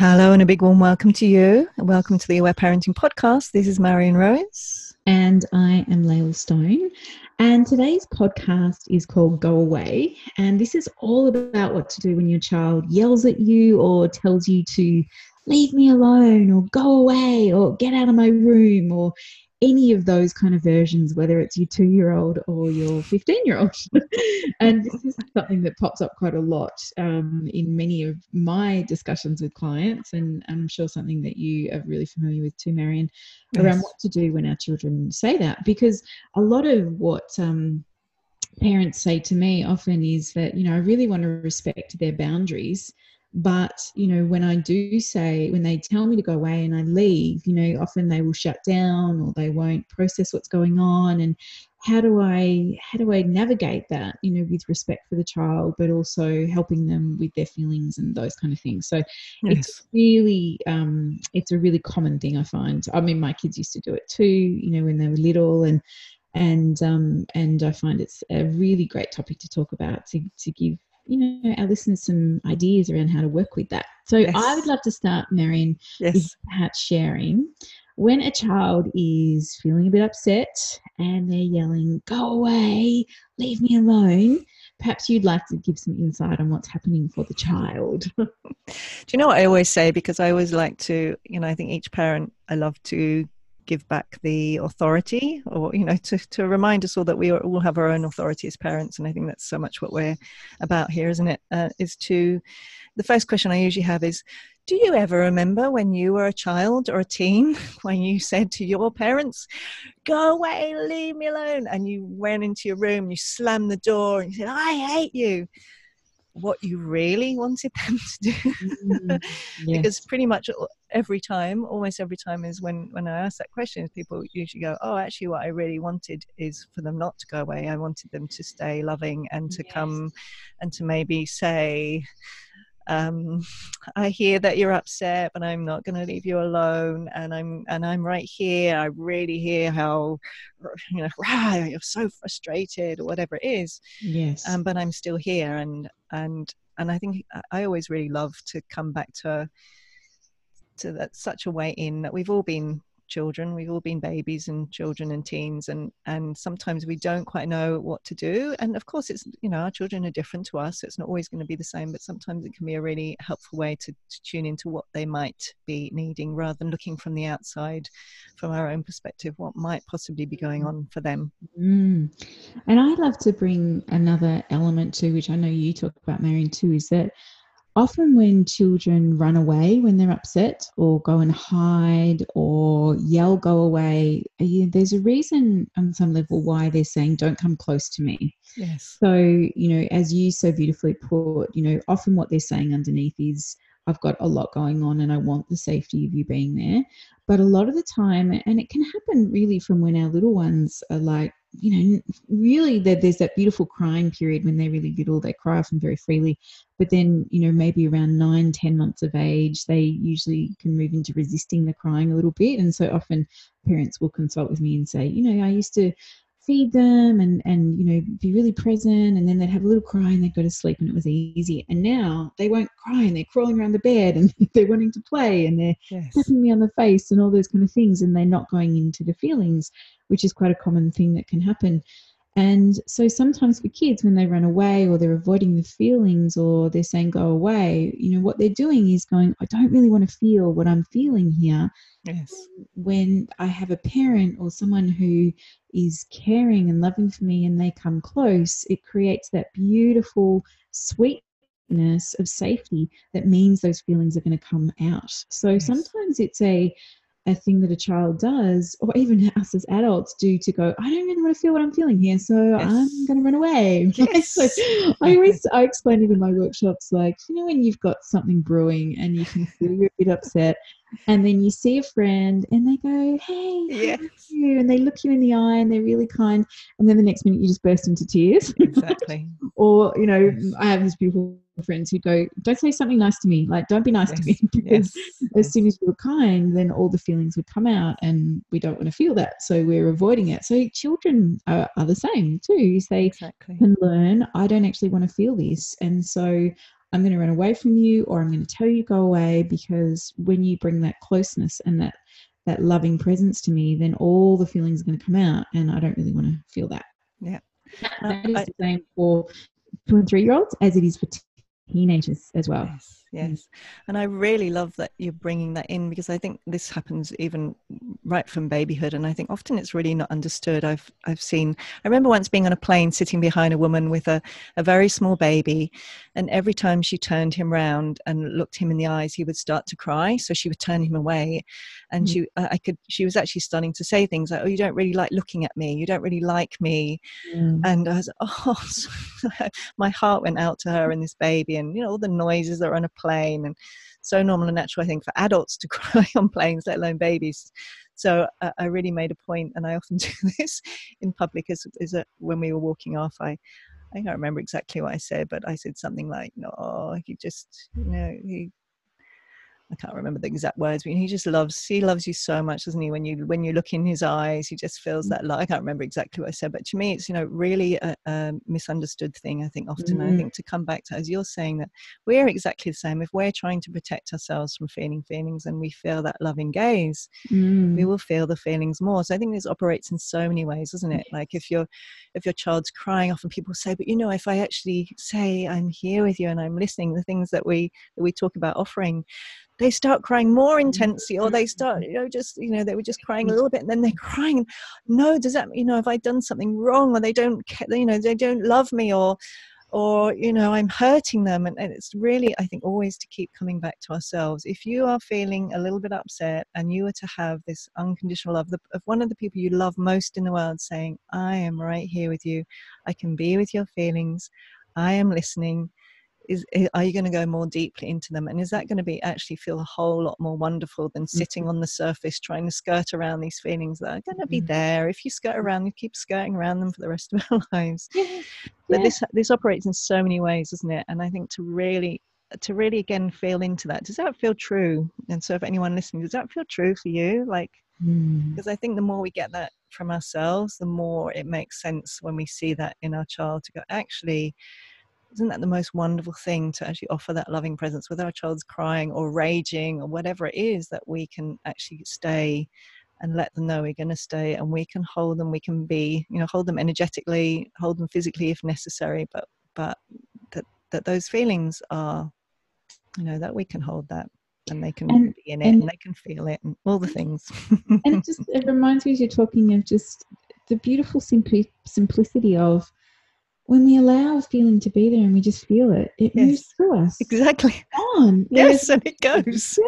Hello, and a big warm welcome to you. Welcome to the Aware Parenting Podcast. This is Marion Rose. And I am Lael Stone. And today's podcast is called Go Away. And this is all about what to do when your child yells at you or tells you to leave me alone or go away or get out of my room or any of those kind of versions, whether it's your two year old or your 15 year old. and this is something that pops up quite a lot um, in many of my discussions with clients. And I'm sure something that you are really familiar with too, Marion, yes. around what to do when our children say that. Because a lot of what um, parents say to me often is that, you know, I really want to respect their boundaries but you know when i do say when they tell me to go away and i leave you know often they will shut down or they won't process what's going on. And how do i how do i navigate that you know with respect for the child but also helping them with their feelings and those kind of things? So yes. it's really um it's a really common thing i find. I mean my kids used to do it too you know when they were little and and um and i find it's a really great topic to talk about to to give you know our listeners some ideas around how to work with that. So yes. I would love to start, Marion, yes. perhaps sharing when a child is feeling a bit upset and they're yelling, "Go away, leave me alone." Perhaps you'd like to give some insight on what's happening for the child. Do you know what I always say? Because I always like to, you know, I think each parent I love to give back the authority or you know to, to remind us all that we all have our own authority as parents and i think that's so much what we're about here isn't it? Uh, is to the first question i usually have is do you ever remember when you were a child or a teen when you said to your parents go away leave me alone and you went into your room you slammed the door and you said i hate you what you really wanted them to do mm, yes. because pretty much every time almost every time is when when i ask that question people usually go oh actually what i really wanted is for them not to go away i wanted them to stay loving and to yes. come and to maybe say um, I hear that you're upset, but I'm not going to leave you alone. And I'm and I'm right here. I really hear how you know rah, you're so frustrated or whatever it is. Yes. Um, but I'm still here, and and and I think uh, I always really love to come back to to that such a way in that we've all been children. We've all been babies and children and teens and and sometimes we don't quite know what to do. And of course it's you know our children are different to us so it's not always going to be the same but sometimes it can be a really helpful way to, to tune into what they might be needing rather than looking from the outside from our own perspective what might possibly be going on for them. Mm. and i love to bring another element to which i know you talk about marion too is that often when children run away when they're upset or go and hide or yell go away uh, there's a reason on some level why they're saying don't come close to me yes so you know as you so beautifully put you know often what they're saying underneath is I've got a lot going on and I want the safety of you being there. But a lot of the time, and it can happen really from when our little ones are like, you know, really that there's that beautiful crying period when they're really little, they cry often very freely. But then, you know, maybe around nine, ten months of age, they usually can move into resisting the crying a little bit. And so often parents will consult with me and say, you know, I used to feed them and and you know be really present. And then they'd have a little cry and they'd go to sleep and it was easy. And now they won't cry and they're crawling around the bed and they're wanting to play and they're yes. tapping me on the face and all those kind of things. And they're not going into the feelings which is quite a common thing that can happen and so sometimes for kids, when they run away or they're avoiding the feelings or they're saying go away, you know, what they're doing is going, I don't really want to feel what I'm feeling here. Yes. When I have a parent or someone who is caring and loving for me and they come close, it creates that beautiful sweetness of safety that means those feelings are going to come out. So yes. sometimes it's a a thing that a child does, or even us as adults do, to go, I don't really want to feel what I'm feeling here, so yes. I'm going to run away. Yes. so I always I explain it in my workshops, like you know when you've got something brewing and you can feel you're a bit upset, and then you see a friend and they go, Hey, yes. you? And they look you in the eye and they're really kind. And then the next minute you just burst into tears. Exactly. or, you know, I have these beautiful friends who go, Don't say something nice to me. Like, don't be nice yes. to me. because yes. as soon as you were kind, then all the feelings would come out and we don't want to feel that. So we're avoiding it. So children are, are the same too. You say, exactly. can learn, I don't actually want to feel this. And so I'm going to run away from you or I'm going to tell you go away because when you bring that closeness and that that loving presence to me, then all the feelings are going to come out and I don't really want to feel that. Yeah. That is the same for two and three year olds as it is for teenagers as well. Yes, yes. And I really love that you're bringing that in because I think this happens even right from babyhood. And I think often it's really not understood. I've, I've seen, I remember once being on a plane sitting behind a woman with a, a very small baby. And every time she turned him round and looked him in the eyes, he would start to cry. So she would turn him away. And mm. she, I could, she was actually starting to say things like, Oh, you don't really like looking at me. You don't really like me. Mm. And I was, Oh, my heart went out to her and this baby and you know all the noises that are on a plane and so normal and natural i think for adults to cry on planes let alone babies. So uh, i really made a point and i often do this in public is, is that when we were walking off i I can't remember exactly what I said, but I said something like, "No, he just, you know, he I can't remember the exact words, but he just loves he loves you so much, doesn't he? When you when you look in his eyes, he just feels mm. that love. I can't remember exactly what I said, but to me, it's you know really a, a misunderstood thing. I think often, mm. I think to come back to as you're saying that we're exactly the same. If we're trying to protect ourselves from feeling feelings, and we feel that loving gaze, mm. we will feel the feelings more. So I think this operates in so many ways, doesn't it? Like if your if your child's crying, often people say, but you know, if I actually say I'm here with you and I'm listening, the things that we that we talk about offering they start crying more mm-hmm. intensely or they start you know just you know they were just crying a little bit and then they're crying no does that you know have i done something wrong or they don't you know they don't love me or or you know i'm hurting them and, and, it's really i think always to keep coming back to ourselves. If you are feeling a little bit upset and you were to have this unconditional love of one of the people you love most in the world saying i am right here with you. I can be with your feelings. I am listening is, are you going to go more deeply into them and is that going to be actually feel a whole lot more wonderful than sitting mm-hmm. on the surface trying to skirt around these feelings that are going to be mm-hmm. there if you skirt around you keep skirting around them for the rest of our lives yeah. but this this operates in so many ways doesn't it and i think to really to really again feel into that does that feel true and so if anyone listening does that feel true for you like because mm. i think the more we get that from ourselves the more it makes sense when we see that in our child to go actually isn't that the most wonderful thing to actually offer that loving presence whether our child's crying or raging or whatever it is that we can actually stay and let them know we're going to stay and we can hold them we can be you know hold them energetically hold them physically if necessary but but that that those feelings are you know that we can hold that and they can and, be in it and, and, they can feel it and all the things. And it just it reminds me as you're talking of just the beautiful simpli- simplicity of when we allow a feeling to be there and we just feel it, it yes. moves through us. Exactly. On. Yes, and it goes.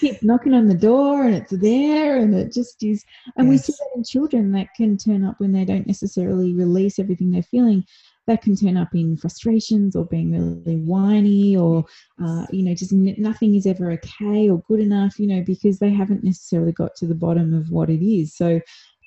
keep knocking on the door and it's there and it just is. And yes. we see that in children that can turn up when they don't necessarily release everything they're feeling. That can turn up in frustrations or being really whiny or, uh, you know, just n- nothing is ever okay or good enough, you know, because they haven't necessarily got to the bottom of what it is. So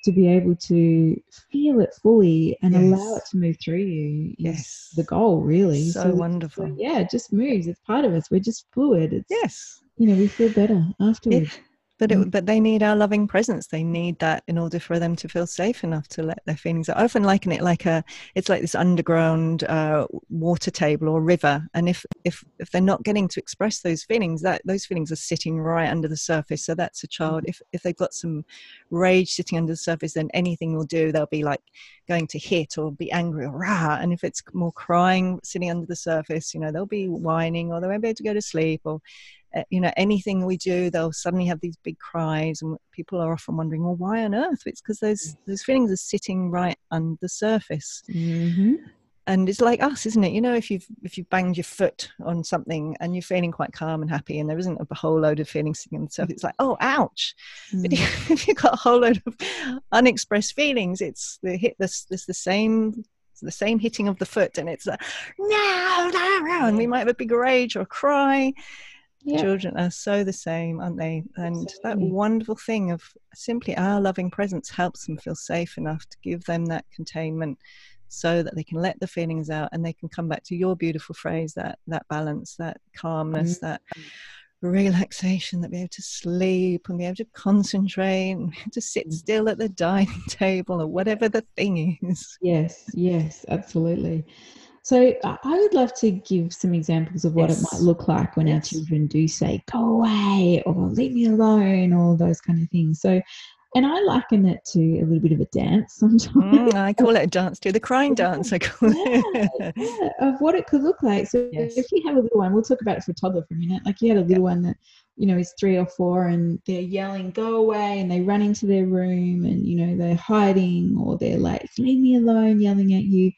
to be able to feel it fully and yes. allow it to move through you yes. the goal really. So, so wonderful. yeah it just moves. It's part of us. We're just fluid. It's yes. you know we feel better afterwards. Yeah but it, mm. but they need our loving presence. They need that in order for them to feel safe enough to let their feelings out. i often liken it like a it's like this underground uh, water table or river. And if if if they're not getting to express those feelings that those feelings are sitting right under the surface. So that's a child. If if they've got some rage sitting under the surface then anything will do. They'll be like going to hit or be angry or rah. And if it's more crying sitting under the surface you know they'll be whining or they won't be able to go to sleep or you know anything we do they'll suddenly have these big cries and people are often wondering well why on earth? It's because those those feelings are sitting right under the surface. Mm-hmm. and it's like us isn't it? You know if you've if you've banged your foot on something and you're feeling quite calm and happy and there isn't a whole load of feelings sitting on the surface it's like oh ouch. Mm. but if you've got a whole load of unexpressed feelings it's the hit this this the same the same hitting of the foot and it's like no, no, no and we might have a big rage or cry Yep. Children are so the same, aren't they? And that wonderful thing of simply our loving presence helps them feel safe enough to give them that containment so that they can let the feelings out and they can come back to your beautiful phrase that that balance that calmness mm-hmm. that relaxation that be able to sleep and be able to concentrate and to sit mm. still at the dining table or whatever the thing is yes yes absolutely so I would love to give some examples of what yes. it might look like when yes. our children do say, go away or leave me alone or those kind of things. So and I liken it to a little bit of a dance sometimes. Mm, I call it a dance too, the crying dance. I call yeah, it. yeah, of what it could look like. So yes. if you have a little one, we'll talk about it for toddler for a minute. Like you had a little one that, you know, is three or four and they're yelling, go away, and they run into their room and, you know, they're hiding or they're like, leave me alone, yelling at you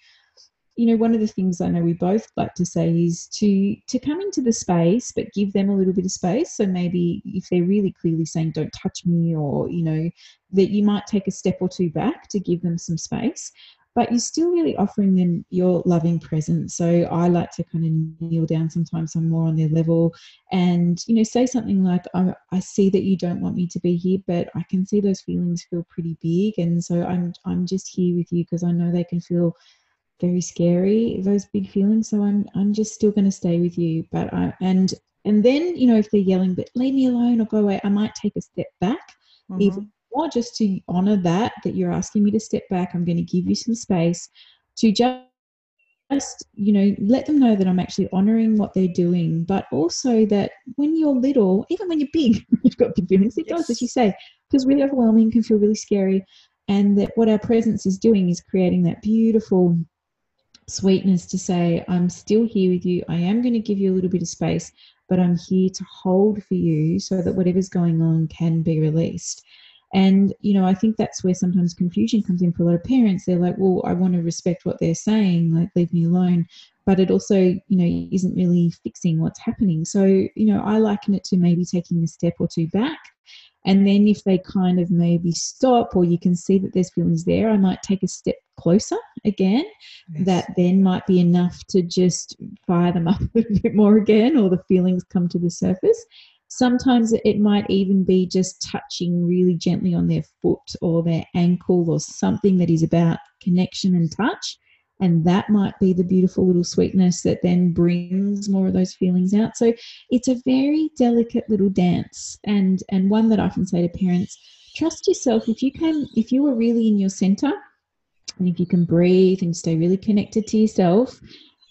you know one of the things i know we both like to say is to to come into the space but give them a little bit of space. So maybe if they're really clearly saying don't touch me or you know that you might take a step or two back to give them some space but you're still really offering them your loving presence. So i like to kind of kneel down sometimes i'm more on their level and you know say something like I, I see that you don't want me to be here but i can see those feelings feel pretty big and so i'm i'm just here with you because i know they can feel very scary those big feelings so i'm i'm just still going to stay with you but i and and then you know if they're yelling but leave me alone or go away i might take a step back mm-hmm. even more just to honor that that you're asking me to step back i'm going to give you some space to just just you know let them know that i'm actually honoring what they're doing but also that when you're little even when you're big you've got big feelings it yes. does as you say feels really overwhelming can feel really scary and that what our presence is doing is creating that beautiful sweetness to say, I'm still here with you. I am going to give you a little bit of space, but I'm here to hold for you so that whatever's going on can be released. And, you know, I think that's where sometimes confusion comes in for a lot of parents. They're like, well, I want to respect what they're saying, like, leave me alone. But it also, you know, isn't really fixing what's happening. So, you know, I liken it to maybe taking a step or two back and then if they kind of maybe stop or you can see that there's feelings there, I might take a step closer again. Yes. That then might be enough to just fire them up a bit more again or the feelings come to the surface. Sometimes it might even be just touching really gently on their foot or their ankle or something that is about connection and touch and that might be the beautiful little sweetness that then brings more of those feelings out. So it's a very delicate little dance and and one that i often say to parents trust yourself. If you can if you are really in your center and if you can breathe and stay really connected to yourself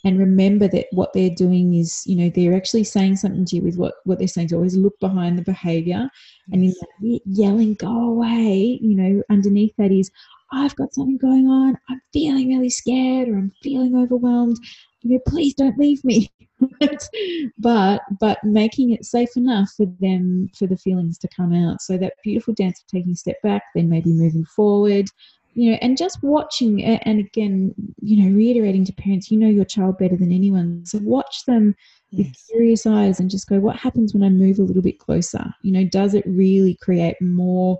and remember that what they're doing is you know they're actually saying something to you with what what they're saying to always look behind the behavior and in that yelling go away you know underneath that is I've got something going on. I'm feeling really scared or I'm feeling overwhelmed. You know, please don't leave me. but but making it safe enough for them for the feelings to come out. So that beautiful dance of taking a step back, then maybe moving forward, you know, and just watching and again, you know, reiterating to parents, you know your child better than anyone. So watch them with curious eyes and just go, what happens when I move a little bit closer? You know, does it really create more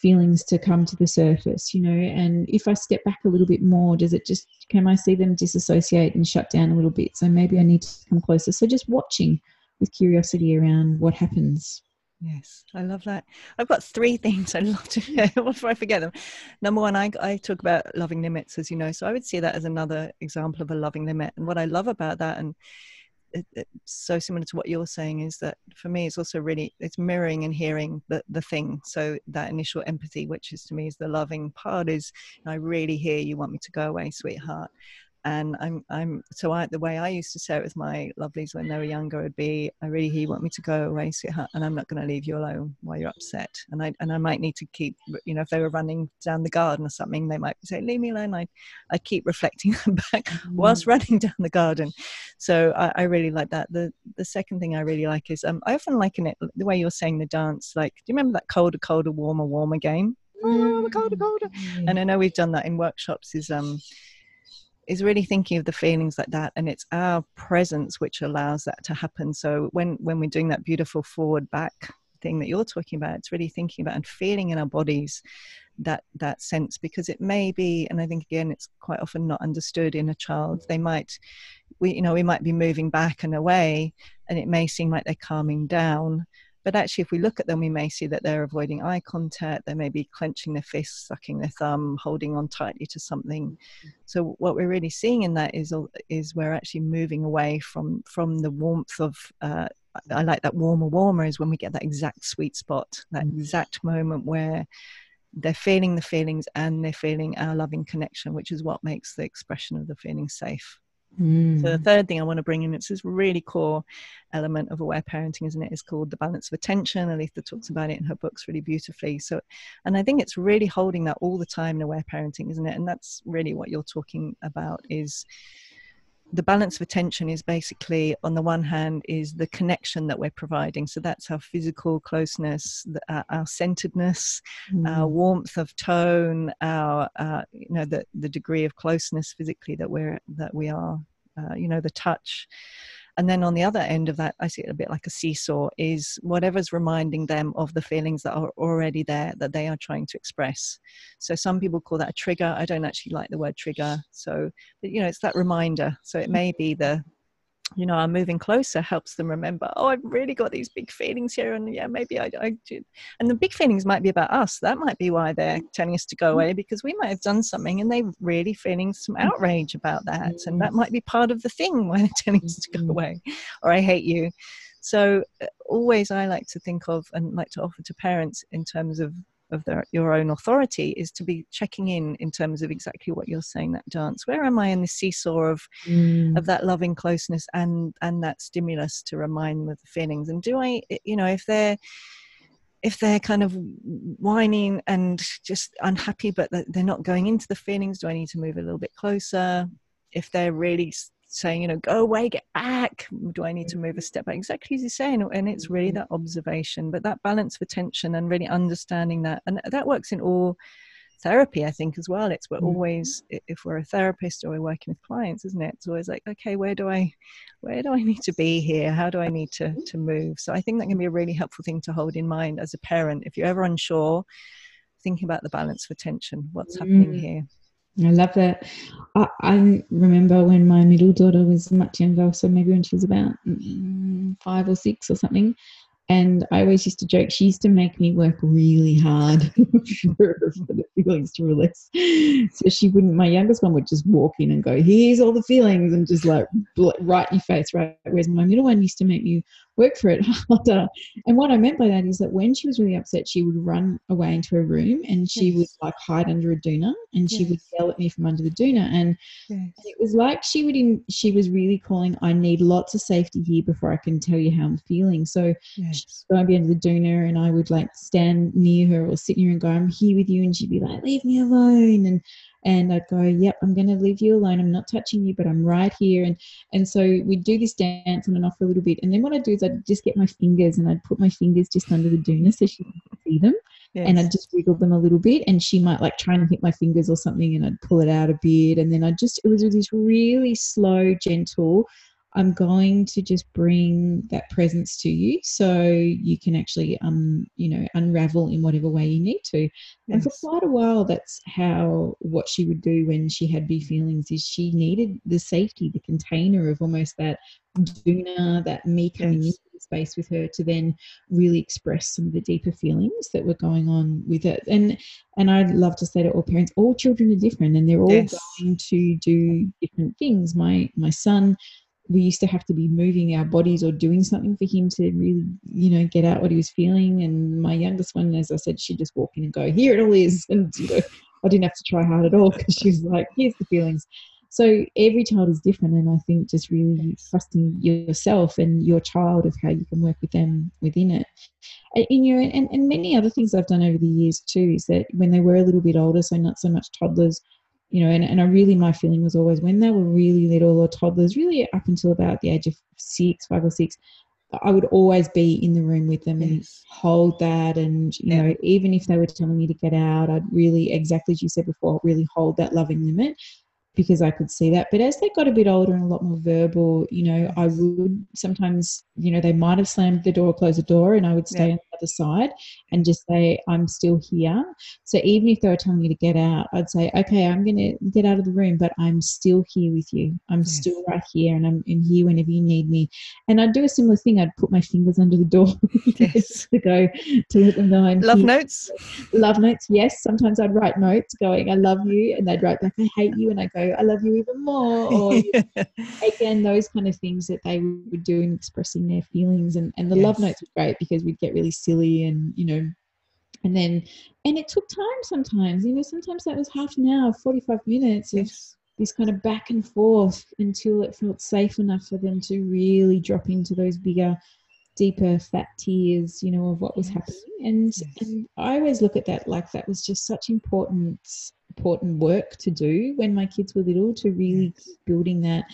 feelings to come to the surface you know and if i step back a little bit more does it just can i see them disassociate and shut down a little bit so maybe i need to come closer so just watching with curiosity around what happens Yes, I love that. I've got three things I'd love to before I forget them. Number one, I, I talk about loving limits, as you know, so I would see that as another example of a loving limit. And what I love about that, and it, it's so similar to what you're saying is that for me it's also really it's mirroring and hearing the, the thing. So that initial empathy which is to me is the loving part is i really hear you want me to go away sweetheart and I'm I'm so I the way I used to say it with my lovelies when they were younger would be I really hear you want me to go away sweetheart and I'm not going to leave you alone while you're upset. And I and I might need to keep you know if they were running down the garden or something they might say leave me alone I I keep reflecting them back mm. whilst running down the garden. So I, I, really like that. The the second thing I really like is um I often liken it the way you're saying the dance like do you remember that colder colder warmer warmer game? Oh, colder colder. And I know we've done that in workshops is um is really thinking of the feelings like that and it's our presence which allows that to happen. So when when we're doing that beautiful forward back thing that you're talking about it's really thinking about and feeling in our bodies that that sense because it may be and i think again it's quite often not understood in a child they might we you know we might be moving back and away and it may seem like they're calming down but actually, if we look at them, we may see that they're avoiding eye contact. They may be clenching their fists, sucking their thumb, holding on tightly to something. So what we're really seeing in that is is we're actually moving away from from the warmth of. Uh, I like that warmer, warmer is when we get that exact sweet spot, that mm. exact moment where they're feeling the feelings and they're feeling our loving connection, which is what makes the expression of the feeling safe. Mm. So the third thing I want to bring in, it's this really core element of aware parenting, isn't it? Is called the balance of attention. Aletha talks about it in her books really beautifully. So, and I think it's really holding that all the time in aware parenting, isn't it? And that's really what you're talking about is the balance of attention is basically on the one hand is the connection that we're providing so that's our physical closeness the, uh, our centeredness mm. our warmth of tone our uh, you know the, the degree of closeness physically that we're that we are uh, you know the touch and then on the other end of that, I see it a bit like a seesaw, is whatever's reminding them of the feelings that are already there that they are trying to express. So some people call that a trigger. I don't actually like the word trigger. So, but, you know, it's that reminder. So it may be the you know, our moving closer helps them remember, oh, I've really got these big feelings here. And yeah, maybe I, I did. And the big feelings might be about us. That might be why they're telling us to go away because we might have done something and they're really feeling some mm. outrage about that. And that might be part of the thing why they're telling us to go mm-hmm. away or I hate you. So uh, always I like to think of and like to offer to parents in terms of of their, your own authority is to be checking in in terms of exactly what you're saying that dance. Where am i in the seesaw of mm. of that loving closeness and and that stimulus to remind them of the feelings? And do i you know if they're if they're kind of whining and just unhappy but they're not going into the feelings do i need to move a little bit closer? If they're really saying, you know, go away, get back. Do I need to move a step back? Exactly as you're saying. And it's really mm-hmm. that observation, but that balance of attention and really understanding that. And that works in all therapy, I think, as well. It's we're mm-hmm. always, if we're a therapist or we're working with clients, isn't it? It's always like, okay, where do I, where do I need to be here? How do I need to, to move? So I think that can be a really helpful thing to hold in mind as a parent. If you're ever unsure, thinking about the balance of attention, what's happening mm. here. I love that. I, I, remember when my middle daughter was much younger, so maybe when she was about mm, five or six or something, and I always used to joke, she used to make me work really hard for, for, the feelings to release. So she wouldn't, my youngest one would just walk in and go, here's all the feelings, and just like right in your face, right? Whereas my middle one used to make me work for it harder. And what I meant by that is that when she was really upset, she would run away into her room and she yes. would like hide under a doona and she yes. would yell at me from under the doona. And, yes. and it was like she would, in, she was really calling, I need lots of safety here before I can tell you how I'm feeling. So she'd go be under the doona and I would like stand near her or sit near and go, I'm here with you. And she'd be like, leave me alone. And, and I'd go, yep, I'm going to leave you alone. I'm not touching you, but I'm right here. And, and so we'd do this dance on and off for a little bit. And then what I'd do is I'd just get my fingers and I'd put my fingers just under the doona so she could see them. Yes. And I'd just wiggle them a little bit and she might like try and hit my fingers or something and I'd pull it out a bit. And then I just, it was this really slow, gentle, I'm going to just bring that presence to you so you can actually um you know unravel in whatever way you need to. Yes. And for quite a while that's how what she would do when she had big feelings is she needed the safety, the container of almost that doona, that me coming yes. into space with her to then really express some of the deeper feelings that were going on with it. And and I'd love to say to all parents, all children are different and they're all yes. going to do different things. My my son we used to have to be moving our bodies or doing something for him to really, you know, get out what he was feeling. And my youngest one, as I said, she'd just walk in and go, "Here it all is," and you know, I didn't have to try hard at all because she was like, "Here's the feelings." So every child is different, and I think just really trusting yourself and your child of how you can work with them within it. And, you know, and, and many other things I've done over the years too is that when they were a little bit older, so not so much toddlers, you know, and, and I really, my feeling was always when they were really little or toddlers, really up until about the age of six, five or six, I would always be in the room with them and hold that. And, you yeah. know, even if they were telling me to get out, I'd really, exactly as you said before, really hold that loving limit because I could see that. But as they got a bit older and a lot more verbal, you know, I would sometimes, you know, they might have slammed the door, closed the door, and I would stay yeah. on the other side and just say, I'm still here. So even if they were telling me to get out, I'd say, okay, I'm going to get out of the room, but I'm still here with you. I'm yes. still right here and I'm in here whenever you need me. And I'd do a similar thing. I'd put my fingers under the door yes. to go to let them know I'm Love here. notes? Love notes, yes. Sometimes I'd write notes going, I love you. And they'd write back, I hate you. And I go, I love you even more. Or again, those kind of things that they would do in expressing their feelings. And, and the yes. love notes were great because we'd get really silly and, you know, and then and it took time sometimes you know sometimes that was half an hour 45 minutes of this kind of back and forth until it felt safe enough for them to really drop into those bigger deeper fat tears you know of what was yes. happening and yes. and i always look at that like that was just such important important work to do when my kids were little to really building that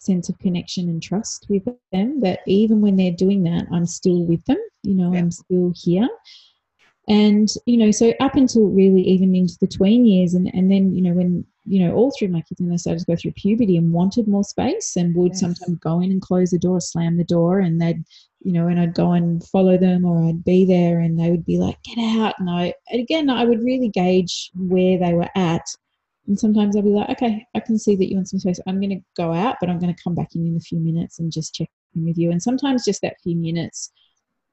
sense of connection and trust with them that even when they're doing that i'm still with them you know yeah. i'm still here and you know so up until really even into the tween years and and then you know when you know all through my kids when they started to go through puberty and wanted more space and would yes. sometimes go in and close the door slam the door and they'd you know and i'd go and follow them or i'd be there and they would be like get out. And i and again i would really gauge where they were at. And sometimes i'd be like okay i can see that you want some space. I'm going to go out but i'm going to come back in in a few minutes and just check in with you. And sometimes just that few minutes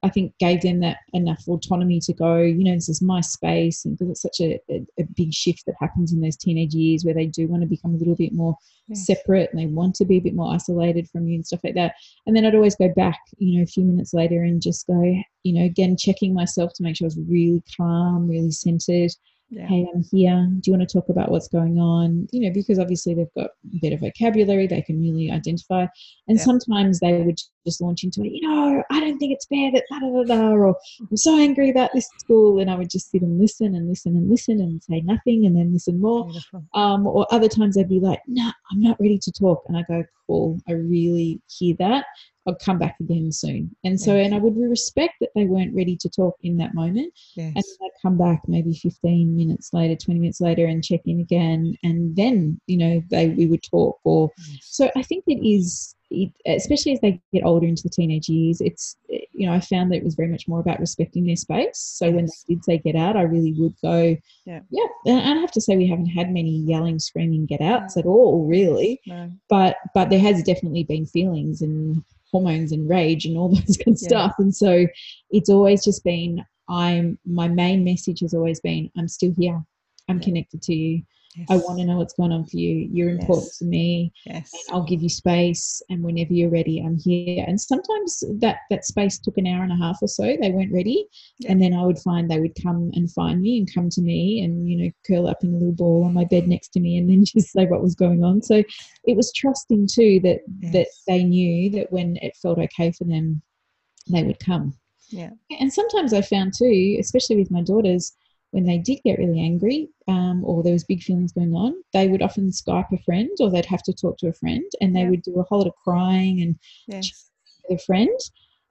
I think gave them that enough autonomy to go, you know, this is my space. And because it's such a, a, a, big shift that happens in those teenage years where they do want to become a little bit more yes. separate and they want to be a bit more isolated from you and stuff like that. And then I'd always go back, you know, a few minutes later and just go, you know, again, checking myself to make sure I was really calm, really centered yeah. hey i'm here. Do you want to talk about what's going on? You know because obviously they've got better vocabulary they can really identify. And yeah. sometimes they would just launch into it you know i don't think it's fair that da, da, da, da, or i'm so angry about this school and i would just sit and listen and listen and listen and say nothing and then listen more. Um, or other times they'd be like no nah, i'm not ready to talk and i go cool i really hear that I'll come back again soon. And so, yes. and I would respect that they weren't ready to talk in that moment. Yes. And I'd come back maybe 15 minutes later, 20 minutes later and check in again. And then, you know, they, we would talk or, yes. so I think it is, it, especially as they get older into the teenage years, it's, you know, I found that it was very much more about respecting their space. So when they did say get out, I really would go, yeah. yeah. And I have to say, we haven't had many yelling, screaming get outs at all, really. No. But, but there has definitely been feelings and, hormones and rage and all those good yeah. stuff. And so it's always just been I'm my main message has always been I'm still here. I'm connected to you. Yes. I want to know what's going on for you. You're important yes. to me. Yes. I'll give you space and whenever you're ready, I'm here. And sometimes that that space took an hour and a half or so. They weren't ready. Yeah. And then I would find they would come and find me and come to me and, you know, curl up in a little ball on my bed next to me and then just say what was going on. So it was trusting too that yes. that they knew that when it felt okay for them, they would come. Yeah. And sometimes I found too, especially with my daughters, when they did get really angry um, or there was big feelings going on, they would often Skype a friend or they'd have to talk to a friend and they yeah. would do a whole lot of crying and yes. with a friend.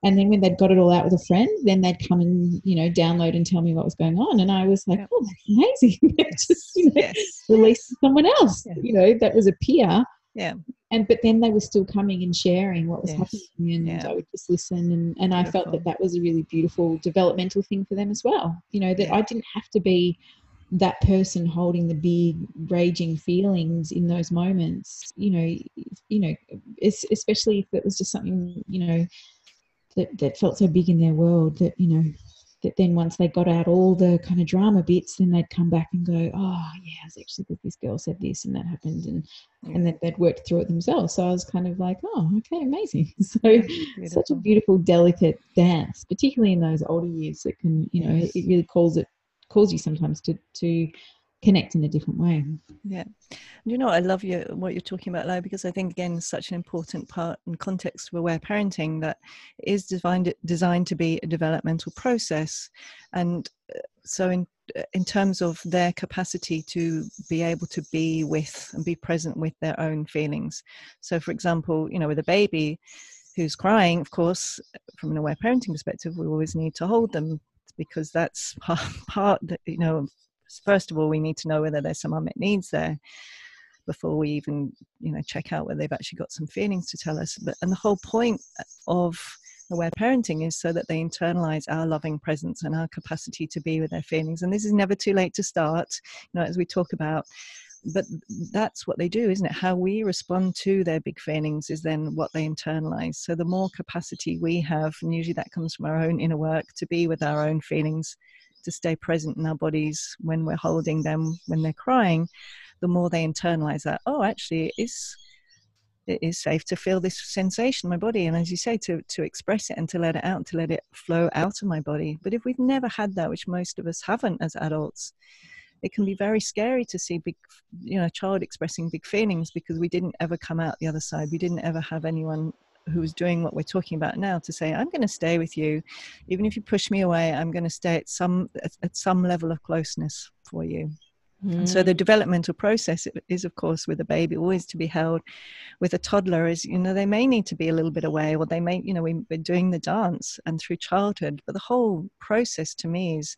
And then when they'd got it all out with a friend, then they'd come and, you know, download and tell me what was going on. And I was like, oh, that's amazing. just, you know, yes. release someone else, yeah. you know, that was a peer. Yeah and but then they were still coming and sharing what was yes. happening and yeah. i would just listen and, and i felt that that was a really beautiful developmental thing for them as well you know that yeah. i didn't have to be that person holding the big raging feelings in those moments you know you know especially if it was just something you know that, that felt so big in their world that you know that then once they got out all the kind of drama bits, then they'd come back and go, oh yeah, it's actually because this girl said this and that happened, and yeah. and then they'd worked through it themselves. So I was kind of like, oh, okay, amazing. So such a beautiful, delicate dance, particularly in those older years. That can, you know, yes. it really calls it calls you sometimes to to connect in a different way. Yeah. You know, I love you what you're talking about now because I think again such an important part and context of aware parenting that is designed designed to be a developmental process. And uh, so in in terms of their capacity to be able to be with and be present with their own feelings. So for example, you know, with a baby who's crying, of course, from an aware parenting perspective, we always need to hold them because that's part, part you know first of all, we need to know whether there's some unmet needs there before we even, you know, check out whether they've actually got some feelings to tell us. But and the whole point of aware parenting is so that they internalize our loving presence and our capacity to be with their feelings. And this is never too late to start, you know, as we talk about. But that's what they do, isn't it? How we respond to their big feelings is then what they internalize. So the more capacity we have, and usually that comes from our own inner work, to be with our own feelings, to stay present in our bodies when we're holding them, when they're crying, the more they internalize that, oh, actually, it is it is safe to feel this sensation in my body. And as you say to to express it and to let it out to let it flow out of my body. But if we've never had that which most of us haven't as adults it can be very scary to see big you know a child expressing big feelings because we didn't ever come out the other side. We didn't ever have anyone who was doing what we're talking about now to say i'm going to stay with you even if you push me away i'm going to stay at some at, at some level of closeness for you. So the mm. developmental process is, of course, with a baby, always to be held. With a toddler, is you know they may need to be a little bit away, or they may, you know, we, we're doing the dance and through childhood, but the whole process to me is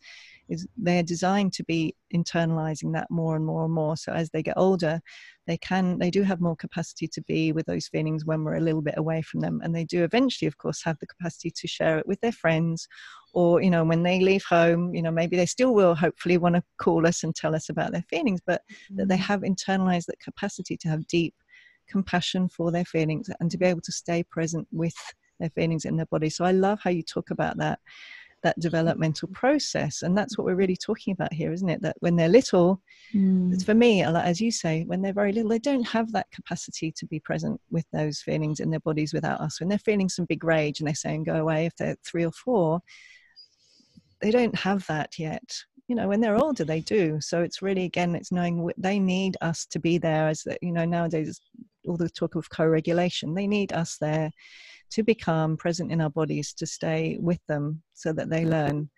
is they're designed to be internalizing that more and more and more so as they get older they can they do have more capacity to be with those feelings when we're a little bit away from them and they do eventually of course have the capacity to share it with their friends or you know when they leave home you know maybe they still will hopefully want to call us and tell us about their feelings but mm-hmm. that they mm. have internalized that capacity to have deep compassion for their feelings and to be able to stay present with their feelings in their body so i love how you talk about that that developmental process and that's what we're really talking about here isn't it? That when they're little mm. for me as you say when they're very little they don't have that capacity to be present with those feelings in their bodies without us. When they're feeling some big rage and they're saying go away if they're three or four they don't have that yet. You know when they're older they do. So it's really again it's knowing they need us to be there as that, you know nowadays all the talk of co-regulation. They need us there to become present in our bodies, to stay with them so that they learn,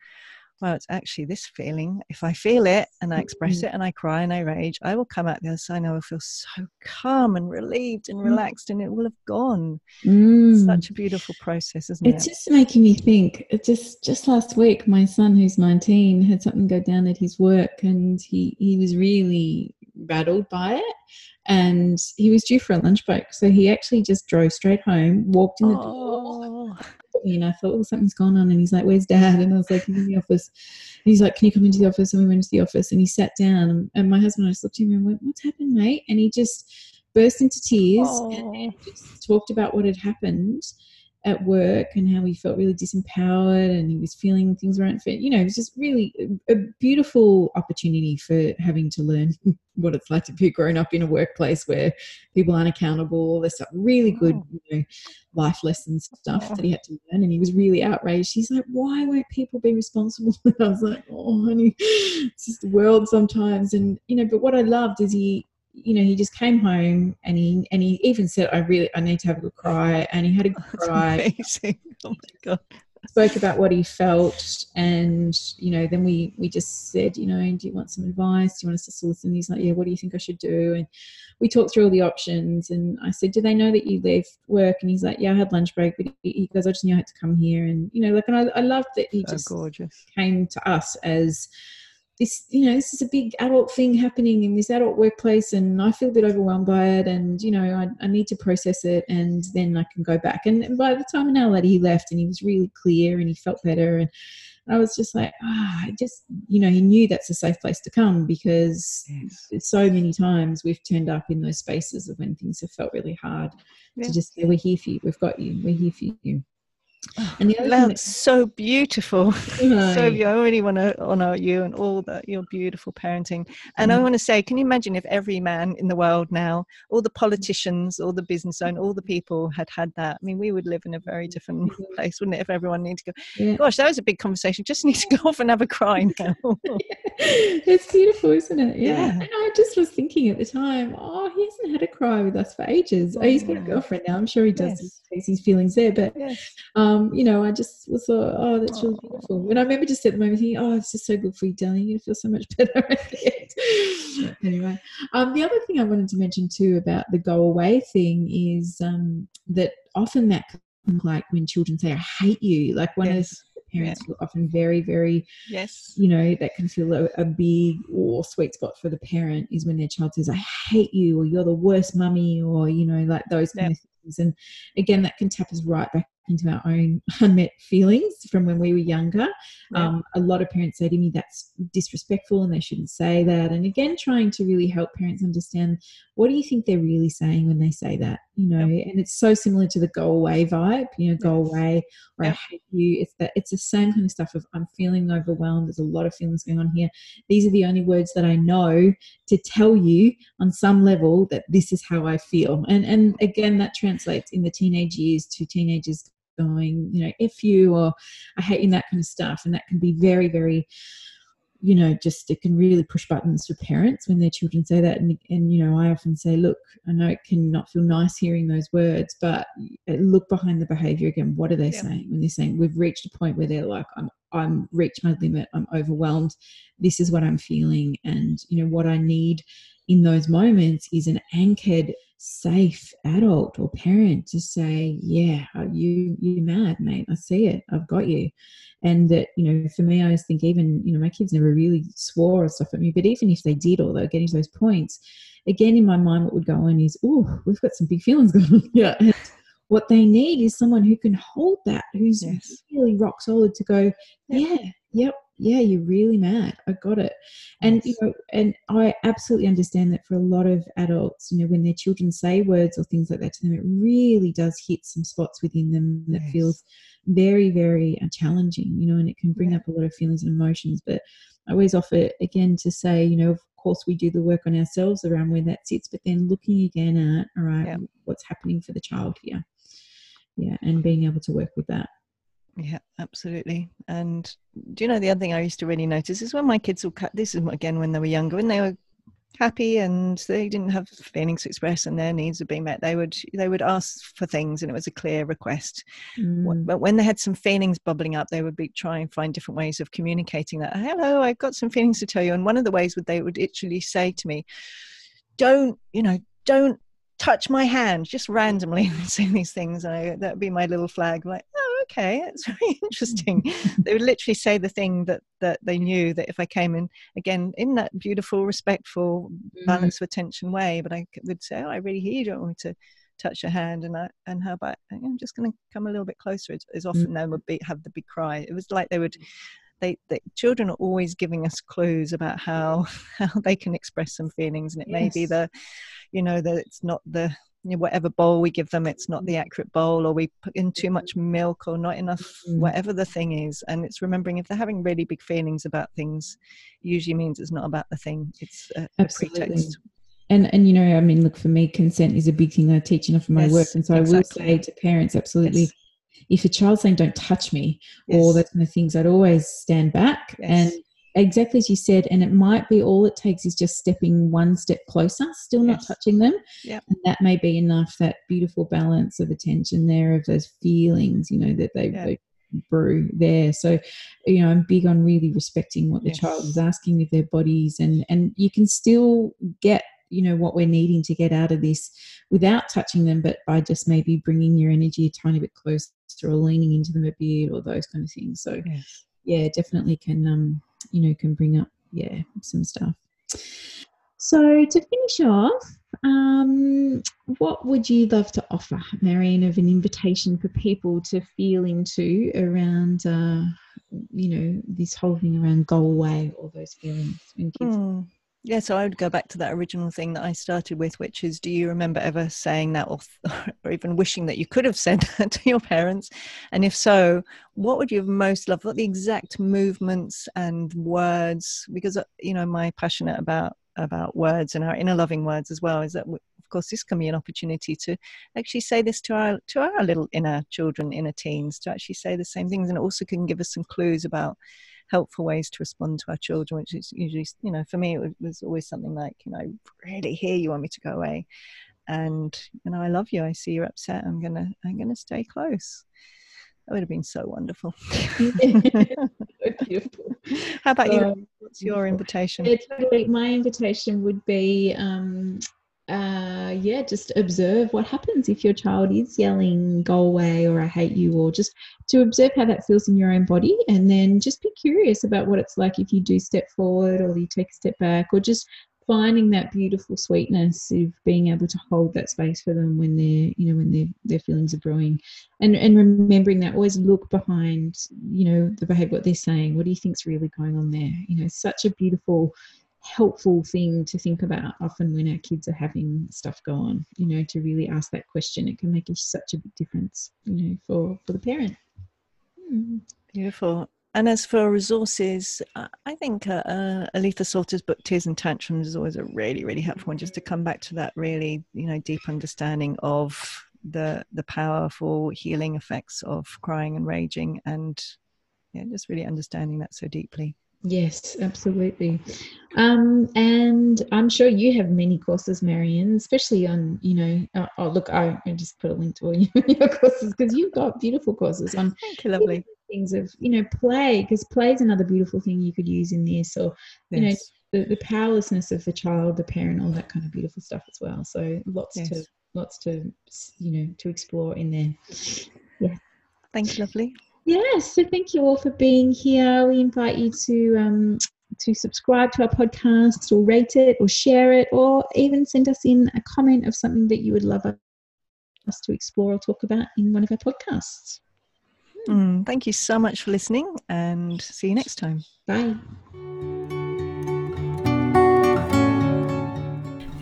well, it's actually this feeling. If I feel it and I express mm-hmm. it and I cry and I rage, I will come out the other side and I will feel so calm and relieved and mm. relaxed and it will have gone. Mm. Such a beautiful process, isn't it's it? It's just making me think. Just just last week, my son who's 19 had something go down at his work and he, he was really rattled by it and he was due for a lunch break. So he actually just drove straight home, walked in the oh. door. And I thought, oh, something's gone on. And he's like, where's dad? And I was like, he's in the office. And he's like, can you come into the office? And we went into the office and he sat down. And my husband and I just looked at him and went, what's happened, mate? And he just burst into tears oh. and just talked about what had happened at work and how he felt really disempowered and he was feeling things weren't fit. You know, it was just really a, beautiful opportunity for having to learn what it's like to be grown up in a workplace where people aren't accountable. There's some really good, oh. you know, life lessons stuff that he had to learn, and he was really outraged. He's like, "Why won't people be responsible?" And I was like, "Oh, honey, it's just the world sometimes." And you know, but what I loved is he you know, he just came home and he and he even said, "I really, I need to have a good cry," and he had a good That's cry. Amazing. Oh my god! Spoke about what he felt, and you know, then we we just said, you know, do you want some advice? Do you want us to listen? And he's like, yeah. What do you think I should do? And we talked through all the options, and I said, do they know that you left work? And he's like, yeah, I had lunch break, but he goes, I just knew I had to come here, and you know, like, and I, I loved that he so just gorgeous. came to us as this you know this is a big adult thing happening in this adult workplace and i feel a bit overwhelmed by it and you know i, I need to process it and then i can go back and, and by the time an hour later he left and he was really clear and he felt better and I was just like, ah, I just, you know, he knew that's a safe place to come because yes. so many times we've turned up in those spaces of when things have felt really hard to just say, we're here for you, we've got you, we're here for you. And the other that's so beautiful. so I really want to honor you and all that your beautiful parenting. And mm. I want to say, can you imagine if every man in the world now, all the politicians, all the business owners, all the people had had that? I mean, we would live in a very different place, wouldn't it? If everyone needed to go, yeah. gosh, that was a big conversation. Just need to go off and have a cry now. it's beautiful, isn't it? Yeah. yeah. And I just was thinking at the time, oh, he hasn't had a cry with us for ages. Oh, he's got a girlfriend now. I'm sure he does yes. his feelings there, but. Yes. Um, um, you know, I just was thought, oh, that's really beautiful. And I remember just at the moment thinking, oh, it's just so good for you, darling. You feel so much better anyway, um, the other thing I wanted to mention too about the go away thing is um, that often that like when children say, I hate you, like one yes. of parents yeah. often very very yes you know that can feel a, a, big or sweet spot for the parent is when their child says i hate you or you're the worst mummy or you know like those kind of things and again that can tap us right back into our own unmet feelings from when we were younger. Yeah. Um, a lot of parents say to me that's disrespectful and they shouldn't say that. And again, trying to really help parents understand what do you think they're really saying when they say that, you know? And it's so similar to the go away vibe, you know, go away or I hate you. It's that it's the same kind of stuff of I'm feeling overwhelmed. There's a lot of feelings going on here. These are the only words that I know to tell you on some level that this is how I feel. And and again, that translates in the teenage years to teenagers going, you know, if you or I hate you, and that kind of stuff. And that can be very, very, you know, just it can really push buttons for parents when their children say that. And, and you know, I often say, look, I know it can not feel nice hearing those words, but look behind the behavior again. What are they yeah. saying when they're saying we've reached a point where they're like, I'm I'm reached my limit, I'm overwhelmed, this is what I'm feeling, and you know what I need in those moments is an anchored safe adult or parent to say yeah uh, you you're mad mate. I see it. I've got you. And that you know for me i just think even you know my kids never really swore or stuff at me but even if they did or they're getting to those points again in my mind what would go on is oh we've got some big feelings going on yeah what they need is someone who can hold that who's yes. really rock solid to go yeah yep yeah you're really mad i got it and yes. you know and i absolutely understand that for a lot of adults you know when their children say words or things like that to them it really does hit some spots within them that yes. feels very very uh, challenging you know and it can bring yeah. up a lot of feelings and emotions but i always offer again to say you know of course we do the work on ourselves around where that sits but then looking again at all right yeah. what's happening for the child here yeah and being able to work with that yeah, absolutely. And do you know the other thing I used to really notice is when my kids would cut. This is again when they were younger, when they were happy and they didn't have feelings to express and their needs were being met. They would they would ask for things, and it was a clear request. Mm. But when they had some feelings bubbling up, they would be try and find different ways of communicating that. Hello, I've got some feelings to tell you. And one of the ways would they would literally say to me, "Don't you know? Don't." touch my hand just randomly saying these things and that would be my little flag like okay, it's very interesting. they would literally say the thing that that they knew that if I came in again in that beautiful, respectful, mm-hmm. balance of attention way, but I would say, oh, I really hear you don't want me to touch your hand and I, and how about I'm just going to come a little bit closer as, as often then would be have the big cry it was like they would they, the children are always giving us clues about how how they can express some feelings and it yes. may be the you know that it's not the whatever bowl we give them, it's not the accurate bowl, or we put in too much milk, or not enough, mm. whatever the thing is. And it's remembering if they're having really big feelings about things, usually means it's not about the thing; it's a, Absolutely. a pretext. And and you know, I mean, look for me, consent is a big thing I teach enough in my yes, work, and so exactly. I will say to parents, absolutely. Yes. If a child's saying "Don't touch me," yes. or those kind of things, I'd always stand back and exactly as you said and it might be all it takes is just stepping one step closer still not yes. touching them yep. and that may be enough that beautiful balance of attention there of those feelings you know that they, yep. they brew there so you know i'm big on really respecting what the yes. child is asking with their bodies and and you can still get you know what we're needing to get out of this without touching them but by just maybe bringing your energy a tiny bit closer or leaning into them a bit or those kind of things so yes. yeah definitely can um you know can bring up yeah some stuff. So to finish off um, what would you love to offer marion of an invitation for people to feel into around uh, you know this whole thing around go away all those feelings? Kids mm. Yeah, so I would go back to that original thing that I started with, which is do you remember ever saying that or, or even wishing that you could have said that to your parents? And if so, what would you have most loved? What the exact movements and words? Because, uh, you know, my passionate about about words and our inner loving words as well is that of course this can be an opportunity to actually say this to our to our little inner children inner teens to actually say the same things and it also can give us some clues about helpful ways to respond to our children, which is usually, you know, for me, it was always something like, you know, really here you want me to go away. And, you know, I love you. I see you're upset. I'm going to, I'm going to stay close. That would have been so wonderful. beautiful. How about you? What's your invitation? Yeah, totally. My invitation would be um, uh, yeah, just observe what happens if your child is yelling, go away, or I hate you, or just to observe how that feels in your own body. And then just be curious about what it's like if you do step forward or you take a step back, or just finding that beautiful sweetness of being able to hold that space for them when they're you know when their their feelings are brewing and and remembering that always look behind you know the behavior what they're saying what do you think's really going on there you know such a beautiful helpful thing to think about often when our kids are having stuff go on you know to really ask that question it can make such a big difference you know for for the parent mm. beautiful and as for resources, I think uh, uh, Aletha Solter's book Tears and Tantrums is always a really, really helpful one just to come back to that really, you know, deep understanding of the the powerful healing effects of crying and raging and yeah, just really understanding that so deeply. Yes, absolutely. Um, and I'm sure you have many courses, Marion, especially on, you know, uh, oh, look, I, I, just put a link to all your courses because you've got beautiful courses on Thank you, lovely. things of, you know, play, because play is another beautiful thing you could use in this, or, yes. you know, the, the powerlessness of the child, the parent, all that kind of beautiful stuff as well. So lots yes. to, lots to, you know, to explore in there. Yeah. Thank you, lovely. Yes, so thank you all for being here. We invite you to um, to subscribe to our podcast or rate it or share it or even send us in a comment of something that you would love us to explore or talk about in one of our podcasts. Mm, thank you so much for listening and see you next time. Bye.